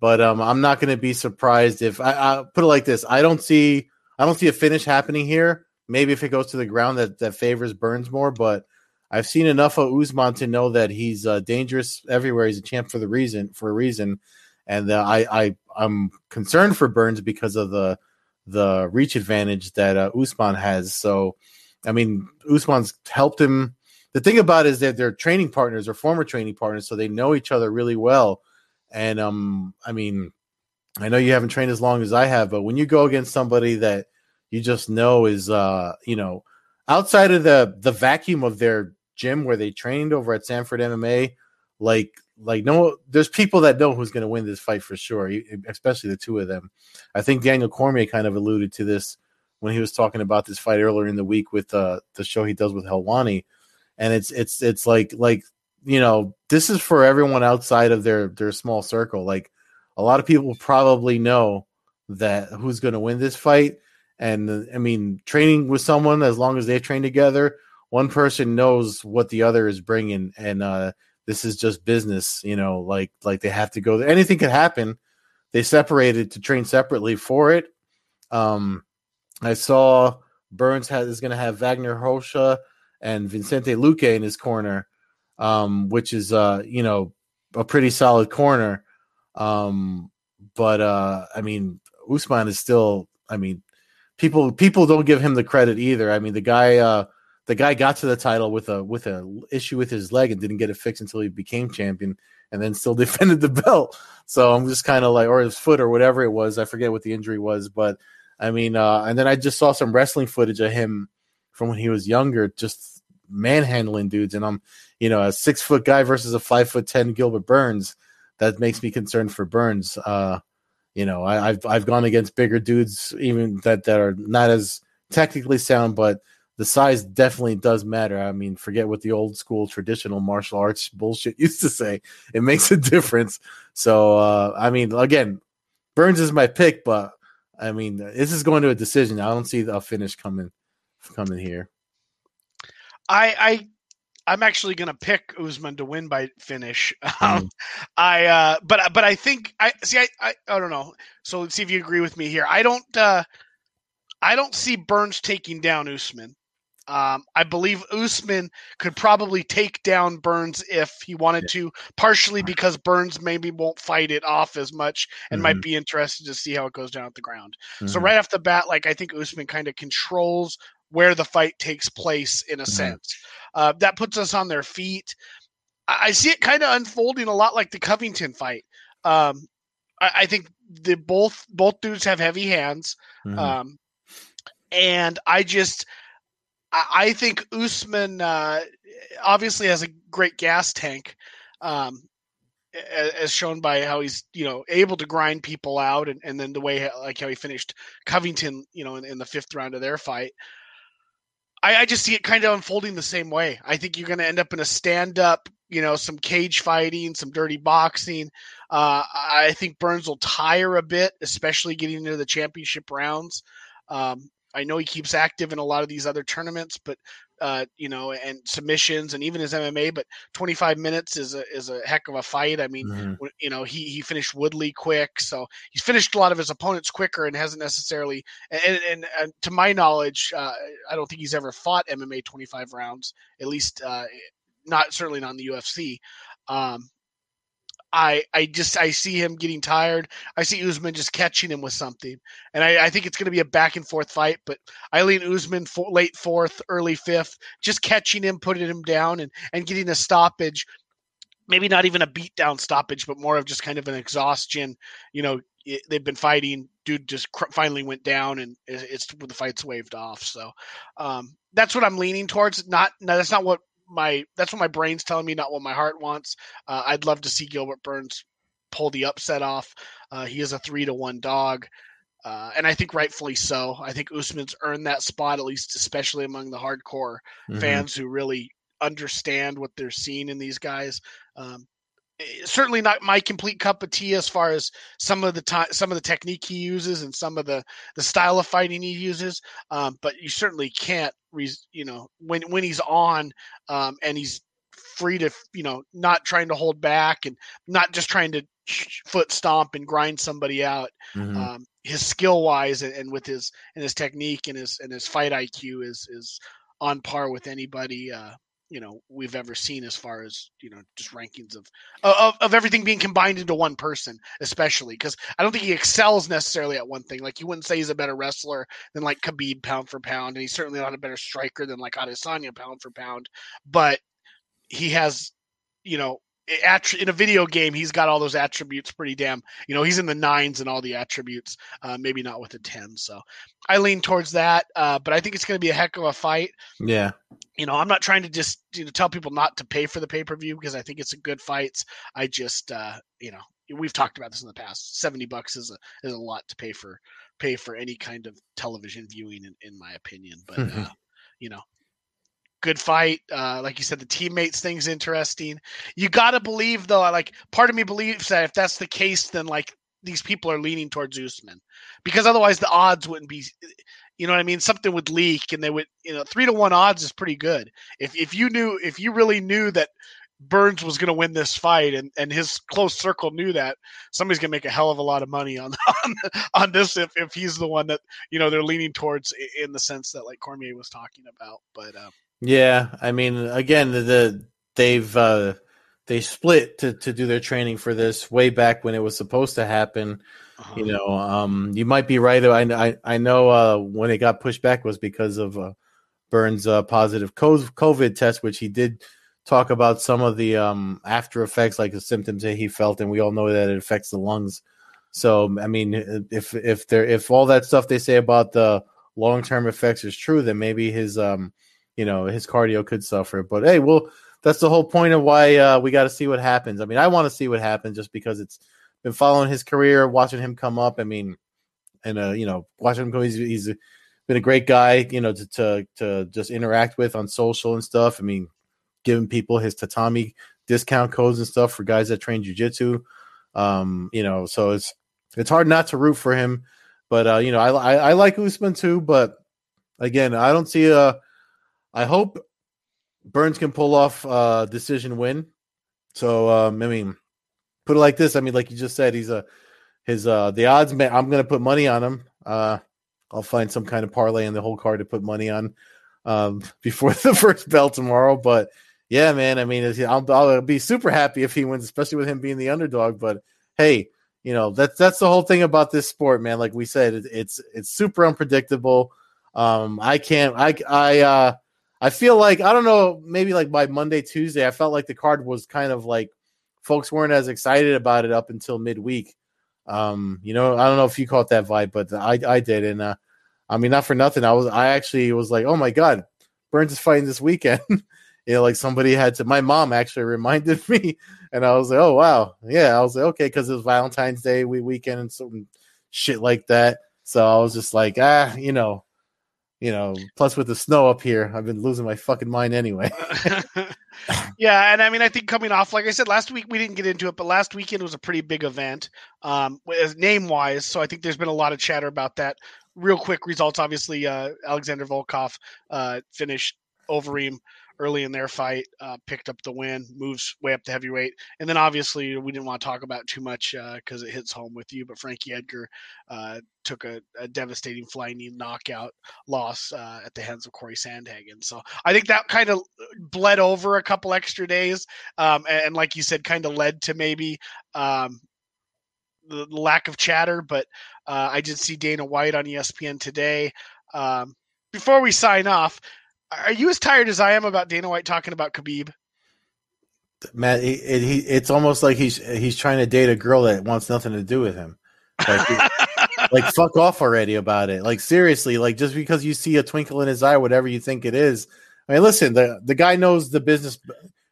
But um, I'm not going to be surprised if I, I put it like this: I don't see I don't see a finish happening here. Maybe if it goes to the ground, that that favors Burns more. But I've seen enough of Usman to know that he's uh, dangerous everywhere. He's a champ for the reason for a reason, and uh, I I I'm concerned for Burns because of the the reach advantage that uh, Usman has. So, I mean, Usman's helped him. The thing about it is that they're training partners or former training partners, so they know each other really well. And um, I mean, I know you haven't trained as long as I have, but when you go against somebody that you just know is uh, you know, outside of the the vacuum of their gym where they trained over at Sanford MMA, like like no there's people that know who's going to win this fight for sure, especially the two of them. I think Daniel Cormier kind of alluded to this when he was talking about this fight earlier in the week with uh, the show he does with Helwani. And it's it's it's like like you know, this is for everyone outside of their their small circle. Like a lot of people probably know that who's going to win this fight. And I mean, training with someone as long as they train together, one person knows what the other is bringing, and uh, this is just business. You know, like like they have to go. Anything could happen. They separated to train separately for it. Um, I saw Burns has, is going to have Wagner Rocha and Vicente Luque in his corner, um, which is uh, you know a pretty solid corner. Um, but uh, I mean, Usman is still. I mean, people people don't give him the credit either. I mean, the guy uh, the guy got to the title with a with a issue with his leg and didn't get it fixed until he became champion, and then still defended the belt. So I'm just kind of like, or his foot or whatever it was. I forget what the injury was, but I mean, uh, and then I just saw some wrestling footage of him from when he was younger, just manhandling dudes. And I'm, you know, a six foot guy versus a five foot ten Gilbert Burns. That makes me concerned for Burns. Uh, you know, I, have I've gone against bigger dudes, even that that are not as technically sound, but the size definitely does matter. I mean, forget what the old school traditional martial arts bullshit used to say. It makes a difference. So, uh, I mean, again, Burns is my pick, but I mean, this is going to a decision. I don't see a finish coming coming here. I I I'm actually going to pick Usman to win by finish. Um, mm. I uh, but but I think I see. I, I I don't know. So let's see if you agree with me here. I don't. Uh, I don't see Burns taking down Usman. Um, I believe Usman could probably take down Burns if he wanted yeah. to, partially because Burns maybe won't fight it off as much and mm-hmm. might be interested to see how it goes down at the ground. Mm-hmm. So right off the bat, like I think Usman kind of controls where the fight takes place in a mm-hmm. sense. Uh, that puts us on their feet. I, I see it kind of unfolding a lot like the Covington fight. Um, I, I, think the both both dudes have heavy hands, mm-hmm. um, and I just I think Usman uh, obviously has a great gas tank, um, as shown by how he's you know able to grind people out, and, and then the way like how he finished Covington, you know, in, in the fifth round of their fight. I, I just see it kind of unfolding the same way. I think you're going to end up in a stand up, you know, some cage fighting, some dirty boxing. Uh, I think Burns will tire a bit, especially getting into the championship rounds. Um, I know he keeps active in a lot of these other tournaments, but uh, you know, and submissions and even his MMA. But 25 minutes is a is a heck of a fight. I mean, mm-hmm. you know, he he finished Woodley quick, so he's finished a lot of his opponents quicker and hasn't necessarily. And, and, and to my knowledge, uh, I don't think he's ever fought MMA 25 rounds, at least uh, not certainly not in the UFC. Um, I I just I see him getting tired. I see Usman just catching him with something, and I, I think it's going to be a back and forth fight. But I lean Usman for, late fourth, early fifth, just catching him, putting him down, and and getting a stoppage. Maybe not even a beat down stoppage, but more of just kind of an exhaustion. You know, it, they've been fighting. Dude just cr- finally went down, and it's the fight's waved off. So um, that's what I'm leaning towards. Not no, that's not what my that's what my brain's telling me, not what my heart wants. Uh, I'd love to see Gilbert Burns pull the upset off. Uh, he is a three to one dog. Uh, and I think rightfully so. I think Usman's earned that spot, at least, especially among the hardcore mm-hmm. fans who really understand what they're seeing in these guys. Um, certainly not my complete cup of tea as far as some of the time some of the technique he uses and some of the the style of fighting he uses um, but you certainly can't re- you know when when he's on um, and he's free to you know not trying to hold back and not just trying to foot stomp and grind somebody out mm-hmm. um, his skill wise and, and, with his and his technique and his and his fight iq is is on par with anybody uh, you know we've ever seen as far as you know just rankings of of, of everything being combined into one person especially because i don't think he excels necessarily at one thing. Like you wouldn't say he's a better wrestler than like khabib pound for pound and he's certainly not a better striker than like adesanya pound for pound but he has you know in a video game, he's got all those attributes pretty damn. You know, he's in the nines and all the attributes, uh, maybe not with a ten. So I lean towards that, uh, but I think it's going to be a heck of a fight. Yeah. You know, I'm not trying to just you know tell people not to pay for the pay per view because I think it's a good fight. I just uh, you know we've talked about this in the past. Seventy bucks is a is a lot to pay for pay for any kind of television viewing, in, in my opinion. But mm-hmm. uh, you know, good fight. Uh, like you said, the teammates thing's interesting. You got to believe though. Like part of me believes that if that's the case, then like these people are leaning towards Usman because otherwise the odds wouldn't be. You know what I mean? Something would leak, and they would. You know, three to one odds is pretty good. If if you knew, if you really knew that Burns was going to win this fight, and, and his close circle knew that somebody's going to make a hell of a lot of money on on, on this if, if he's the one that you know they're leaning towards in the sense that like Cormier was talking about. But uh, yeah, I mean, again, the, the they've uh, they split to to do their training for this way back when it was supposed to happen. Uh-huh. You know, um, you might be right. I I, I know uh, when it got pushed back was because of uh, Burns' uh, positive COVID test, which he did talk about some of the um, after effects, like the symptoms that he felt, and we all know that it affects the lungs. So, I mean, if if there if all that stuff they say about the long term effects is true, then maybe his um, you know, his cardio could suffer. But hey, well, that's the whole point of why uh, we got to see what happens. I mean, I want to see what happens just because it's been following his career, watching him come up. I mean, and uh, you know, watching him go, he's, he's been a great guy, you know, to, to to just interact with on social and stuff. I mean, giving people his tatami discount codes and stuff for guys that train jujitsu. Um, you know, so it's it's hard not to root for him. But uh, you know, I, I, I like Usman too. But again, I don't see a. I hope Burns can pull off a decision win. So um, I mean, put it like this. I mean, like you just said, he's a his uh the odds man. I'm gonna put money on him. Uh, I'll find some kind of parlay in the whole card to put money on um before the first bell tomorrow. But yeah, man. I mean, I'll, I'll be super happy if he wins, especially with him being the underdog. But hey, you know that's that's the whole thing about this sport, man. Like we said, it, it's it's super unpredictable. Um, I can't. I I uh, I feel like I don't know. Maybe like by Monday, Tuesday, I felt like the card was kind of like folks weren't as excited about it up until midweek. Um, you know, I don't know if you caught that vibe, but I I did, and uh, I mean, not for nothing. I was I actually was like, oh my god, Burns is fighting this weekend. you know, like somebody had to. My mom actually reminded me, and I was like, "Oh wow, yeah." I was like, "Okay," because it was Valentine's Day we weekend and some shit like that. So I was just like, ah, you know, you know. Plus with the snow up here, I've been losing my fucking mind anyway. yeah, and I mean, I think coming off, like I said last week, we didn't get into it, but last weekend was a pretty big event, um, name wise. So I think there's been a lot of chatter about that. Real quick results, obviously, uh, Alexander Volkov uh, finished Overeem early in their fight, uh, picked up the win, moves way up to heavyweight. And then obviously we didn't want to talk about too much because uh, it hits home with you, but Frankie Edgar uh, took a, a, devastating flying knee knockout loss uh, at the hands of Cory Sandhagen. So I think that kind of bled over a couple extra days. Um, and, and, like you said, kind of led to maybe um, the lack of chatter, but uh, I did see Dana White on ESPN today. Um, before we sign off, are you as tired as I am about Dana White talking about Khabib? Matt, he, he, it's almost like he's he's trying to date a girl that wants nothing to do with him. Like, like fuck off already about it. Like seriously, like just because you see a twinkle in his eye, whatever you think it is. I mean, listen, the the guy knows the business.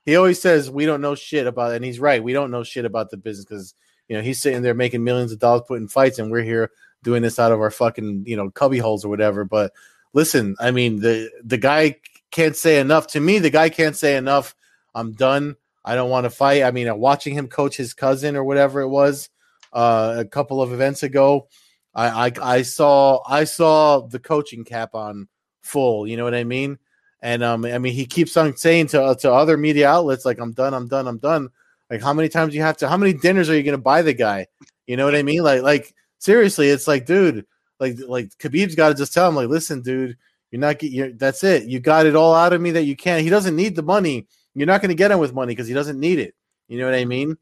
He always says we don't know shit about, it, and he's right. We don't know shit about the business because you know he's sitting there making millions of dollars putting fights, and we're here doing this out of our fucking you know cubby holes or whatever. But listen, I mean the the guy can't say enough. To me, the guy can't say enough. I'm done. I don't want to fight. I mean, uh, watching him coach his cousin or whatever it was uh, a couple of events ago, I, I I saw I saw the coaching cap on full. You know what I mean? And um, I mean, he keeps on saying to to other media outlets like, "I'm done, I'm done, I'm done." Like, how many times you have to? How many dinners are you going to buy the guy? You know what I mean? Like, like seriously, it's like, dude, like like Khabib's got to just tell him like, listen, dude, you're not you're, that's it. You got it all out of me that you can't He doesn't need the money. You're not going to get him with money because he doesn't need it. You know what I mm-hmm. mean?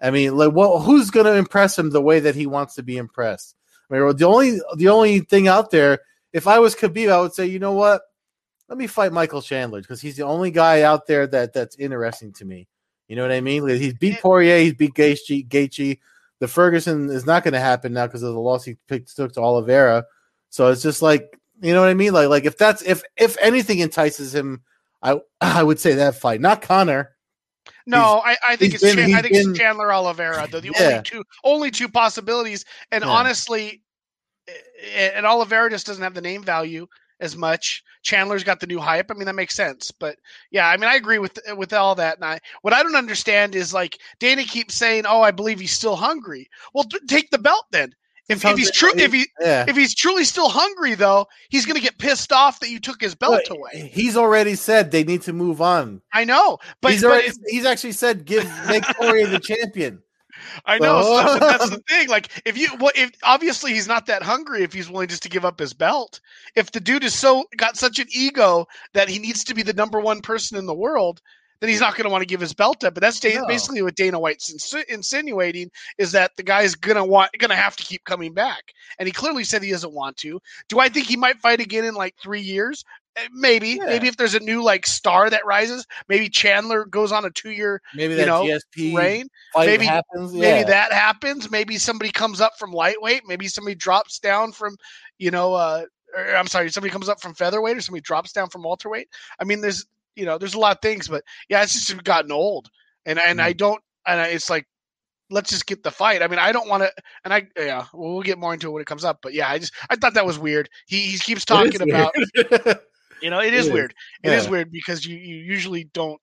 I mean, like, well, who's going to impress him the way that he wants to be impressed? I mean, the only the only thing out there, if I was Khabib, I would say, you know what? Let me fight Michael Chandler because he's the only guy out there that that's interesting to me. You know what I mean? Like, he's beat Poirier, he's beat Gaethje. Gaethje the Ferguson is not going to happen now because of the loss he picked took to Oliveira. So it's just like you know what I mean. Like like if that's if if anything entices him, I I would say that fight, not Conor. No, I, I think it's been, Chan- I think been, it's Chandler Oliveira. The, the yeah. only two only two possibilities, and yeah. honestly, eh, eh, and Oliveira just doesn't have the name value as much. Chandler's got the new hype. I mean, that makes sense. But yeah, I mean, I agree with with all that. And I, what I don't understand is like Danny keeps saying, "Oh, I believe he's still hungry." Well, take the belt then. If, if he's true, if he yeah. if he's truly still hungry, though, he's going to get pissed off that you took his belt but away. He's already said they need to move on. I know, but he's already he's actually said give make Corey the champion. I know. So, oh. that's the thing. Like, if you, well, if obviously he's not that hungry if he's willing just to give up his belt. If the dude is so got such an ego that he needs to be the number one person in the world, then he's not going to want to give his belt up. But that's No. basically what Dana White's insi- insinuating is that the guy's going to want going to have to keep coming back, and he clearly said he doesn't want to. Do I think he might fight again in like three years? Eh, Maybe, Yeah. maybe if there's a new like star that rises, maybe Chandler goes on a two year Maybe you know, GSP reign. maybe- happens. maybe that happens. Maybe somebody comes up from lightweight. Maybe somebody drops down from, you know, uh, or, I'm sorry, somebody comes up from featherweight or somebody drops down from welterweight. I mean, there's, you know, there's a lot of things, but yeah, it's just gotten old, and and Mm. I don't, and I, it's like, let's just get the fight. I mean, I don't want to, and I, yeah, we'll, we'll get more into it when it comes up, but yeah, I just, I thought that was weird. He he keeps talking about. you know, it is is. weird. It is Yeah. weird because you you usually don't.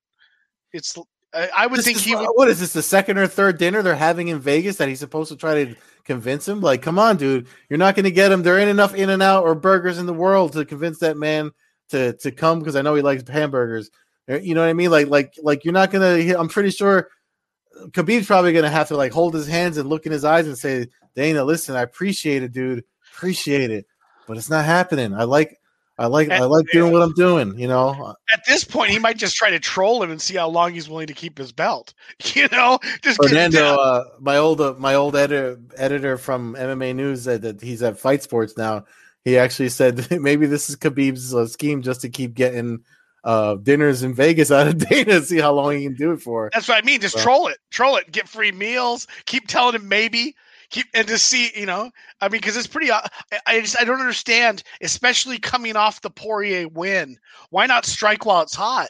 It's. I, I would This think is- he would. what is this? The second or third dinner they're having in Vegas that he's supposed to try to convince him? Like, come on, dude, you're not going to get him. There ain't enough In-N-Out or burgers in the world to convince that man to to come because I know he likes hamburgers. Uh, You know what I mean? Like, like, like you're not gonna. I'm pretty sure Khabib's probably gonna have to like hold his hands and look in his eyes and say, Dana, listen, I appreciate it, dude, appreciate it, but it's not happening. I like. I like I like doing what I'm doing, you know. at this point, he might just try to troll him and see how long he's willing to keep his belt. You know, just Fernando, uh, my old uh, my old editor editor from MMA News said that he's at Fight Sports now. He actually said maybe this is Khabib's uh, scheme just to keep getting uh, dinners in Vegas out of Dana, see how long he can do it for. That's what I mean. Just Well- troll it, troll it. Get free meals. Keep telling him maybe. Keep and to see. You know, I mean, because it's pretty. Uh, I, I just I don't understand, especially coming off the Poirier win. Why not strike while it's hot?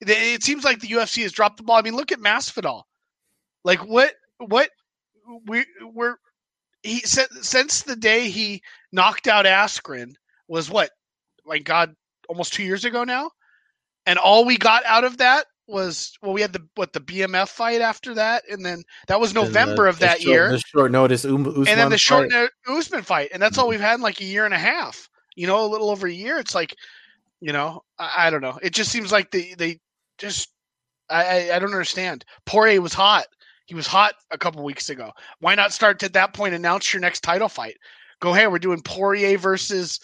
It, seems like the UFC has dropped the ball. I mean, look at Masvidal. Like what? What? We we're he since since the day he knocked out Askren was what? My God, almost two years ago now, and all we got out of that was well, we had the what the BMF fight after that, and then that was November uh, of that the short- year, the short notice, um, and then the short fight. no- Usman fight, and that's all we've had in like a year and a half. You know, a little over a year. It's like, you know, I, I don't know. It just seems like they they just I, I I don't understand. Poirier was hot. He was hot a couple weeks ago. Why not start at that point? Announce your next title fight. Go ahead. We're doing Poirier versus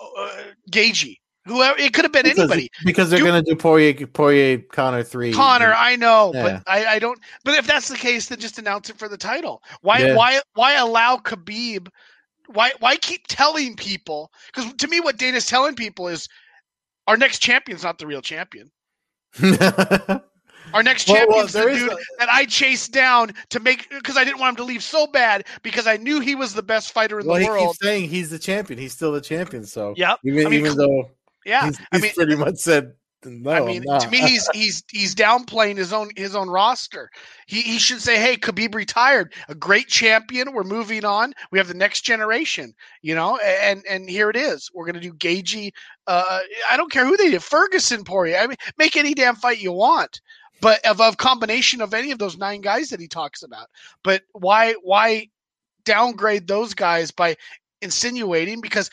uh, Gaethje. Whoever it could have been because, anybody. because they're gonna do Poirier Poirier Conor three. Conor, I know, Yeah. but I, I don't. But if that's the case, then just announce it for the title. Why Yeah. why why allow Khabib? Why why keep telling people? Because to me, what Dana's telling people is our next champion's not the real champion. Our next Well, well, champion's there the dude a- that I chased down to make because I didn't want him to leave so bad because I knew he was the best fighter in well, the he world. keeps saying he's the champion. He's still the champion. So yeah, even I mean, even though Yeah. he's, I mean, pretty much said no. I mean, to me, he's he's he's downplaying his own his own roster. He he should say, "Hey, Khabib retired, a great champion. We're moving on. We have the next generation, you know." And and here it is. We're gonna do Gaethje. Uh, I don't care who they did, Ferguson, Poirier. I mean, make any damn fight you want, but of a combination of any of those nine guys that he talks about. But why why downgrade those guys by insinuating because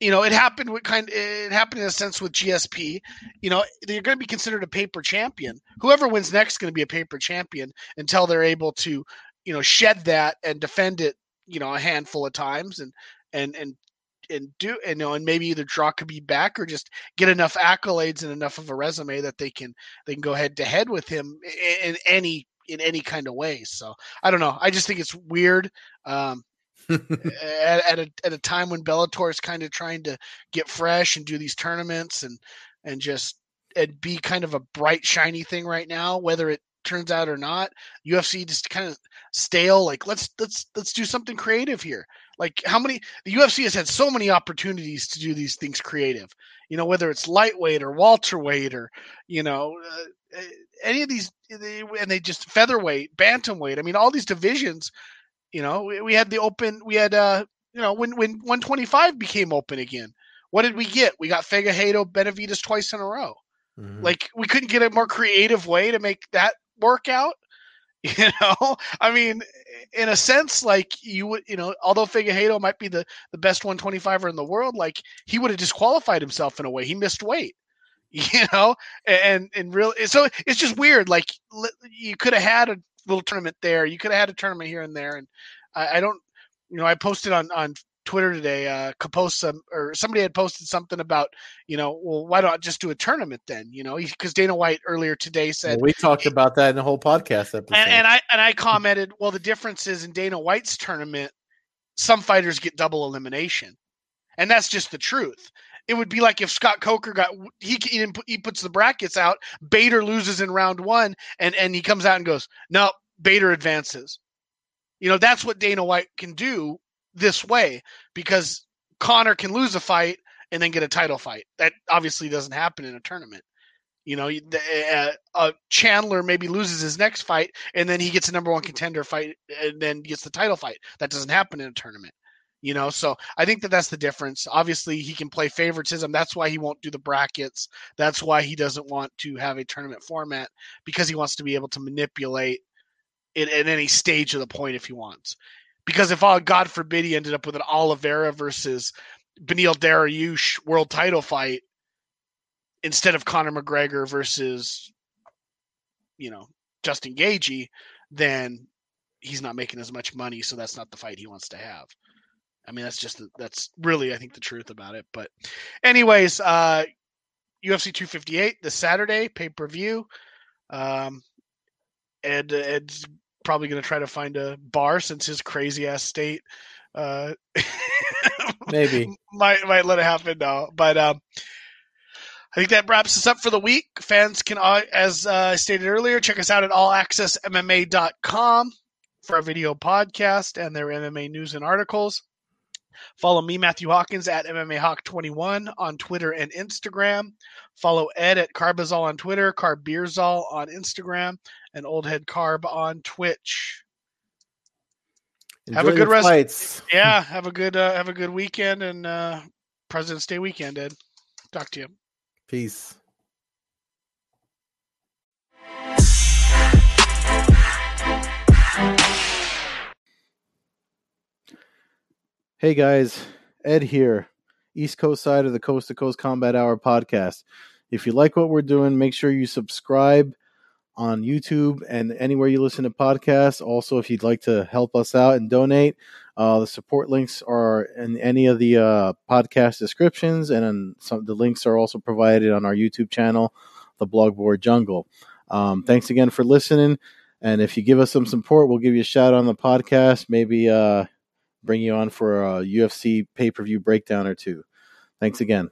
you know, it happened with kind. It happened in a sense with GSP. You know, they're going to be considered a paper champion. Whoever wins next is going to be a paper champion until they're able to, you know, shed that and defend it. You know, a handful of times and and and and do and you know and maybe either draw Khabib back or just get enough accolades and enough of a resume that they can they can go head to head with him in, in any in any kind of way. So I don't know. I just think it's weird. Um, at, at a at a time when Bellator is kind of trying to get fresh and do these tournaments and and just and be kind of a bright shiny thing right now, whether it turns out or not. UFC just kind of stale. Like let's let's let's do something creative here. Like how many the UFC has had so many opportunities to do these things creative. You know whether it's lightweight or welterweight or you know uh, any of these and they just featherweight, bantamweight. I mean all these divisions you know, we, we had the open. We had uh, you know, when when 125 became open again, what did we get? We got Figueiredo, Benavides twice in a row. Mhm. Like we couldn't get a more creative way to make that work out. You know, I mean, in a sense, like you would, you know, although Figueiredo might be the the best 125er in the world, like he would have disqualified himself in a way. He missed weight. You know, and and real so it's just weird. Like you could have had a little tournament there. You could have had a tournament here and there, and I, I don't, you know, I posted on on Twitter today. Uh, some or somebody had posted something about you know, well, why don't I just do a tournament then? You know, because Dana White earlier today said well, we talked about that in the whole podcast episode. And, and I and I commented, well, the difference is in Dana White's tournament, some fighters get double elimination, and that's just the truth. It would be like if Scott Coker got he he, he puts the brackets out, Bader loses in round one, and and he comes out and goes, no, Bader advances. You know that's what Dana White can do this way because Conor can lose a fight and then get a title fight. That obviously doesn't happen in a tournament. You know, uh, uh, Chandler maybe loses his next fight and then he gets a number one contender fight and then gets the title fight. That doesn't happen in a tournament. You know, so I think that that's the difference. Obviously, he can play favoritism. That's why he won't do the brackets. That's why he doesn't want to have a tournament format because he wants to be able to manipulate it at any stage of the point if he wants. Because if, all, God forbid, he ended up with an Oliveira versus Beneil Dariush world title fight instead of Conor McGregor versus, you know, Justin Gaethje, then he's not making as much money, so that's not the fight he wants to have. I mean, that's just the, that's really I think the truth about it. But, anyways, uh, UFC 258 this Saturday pay per view. Um, Ed Ed's probably going to try to find a bar since his crazy ass state uh, maybe might might let it happen now. But um, I think that wraps us up for the week. Fans can, uh, as uh, I stated earlier, check us out at allaccessmma.com for our video podcast and their MMA news and articles. Follow me, Matthew Hawkins, at MMAHawk21 on Twitter and Instagram. Follow Ed at Carbazol on Twitter, Carbeerzol on Instagram, and Old Head Carb on Twitch. Enjoy have a good rest. Fights. Yeah, have a good uh, have a good weekend and uh, President's Day weekend, Ed. Talk to you. Peace. Hey guys, Ed here, East Coast side of the Coast to Coast Combat Hour podcast. If you like what we're doing, make sure you subscribe on YouTube and anywhere you listen to podcasts. Also, if you'd like to help us out and donate, uh, the support links are in any of the uh, podcast descriptions, and some the links are also provided on our YouTube channel, the Blogboard Jungle. Um, thanks again for listening, and if you give us some support, we'll give you a shout on the podcast. Maybe uh, bring you on for a UFC pay per view breakdown or two. Thanks again.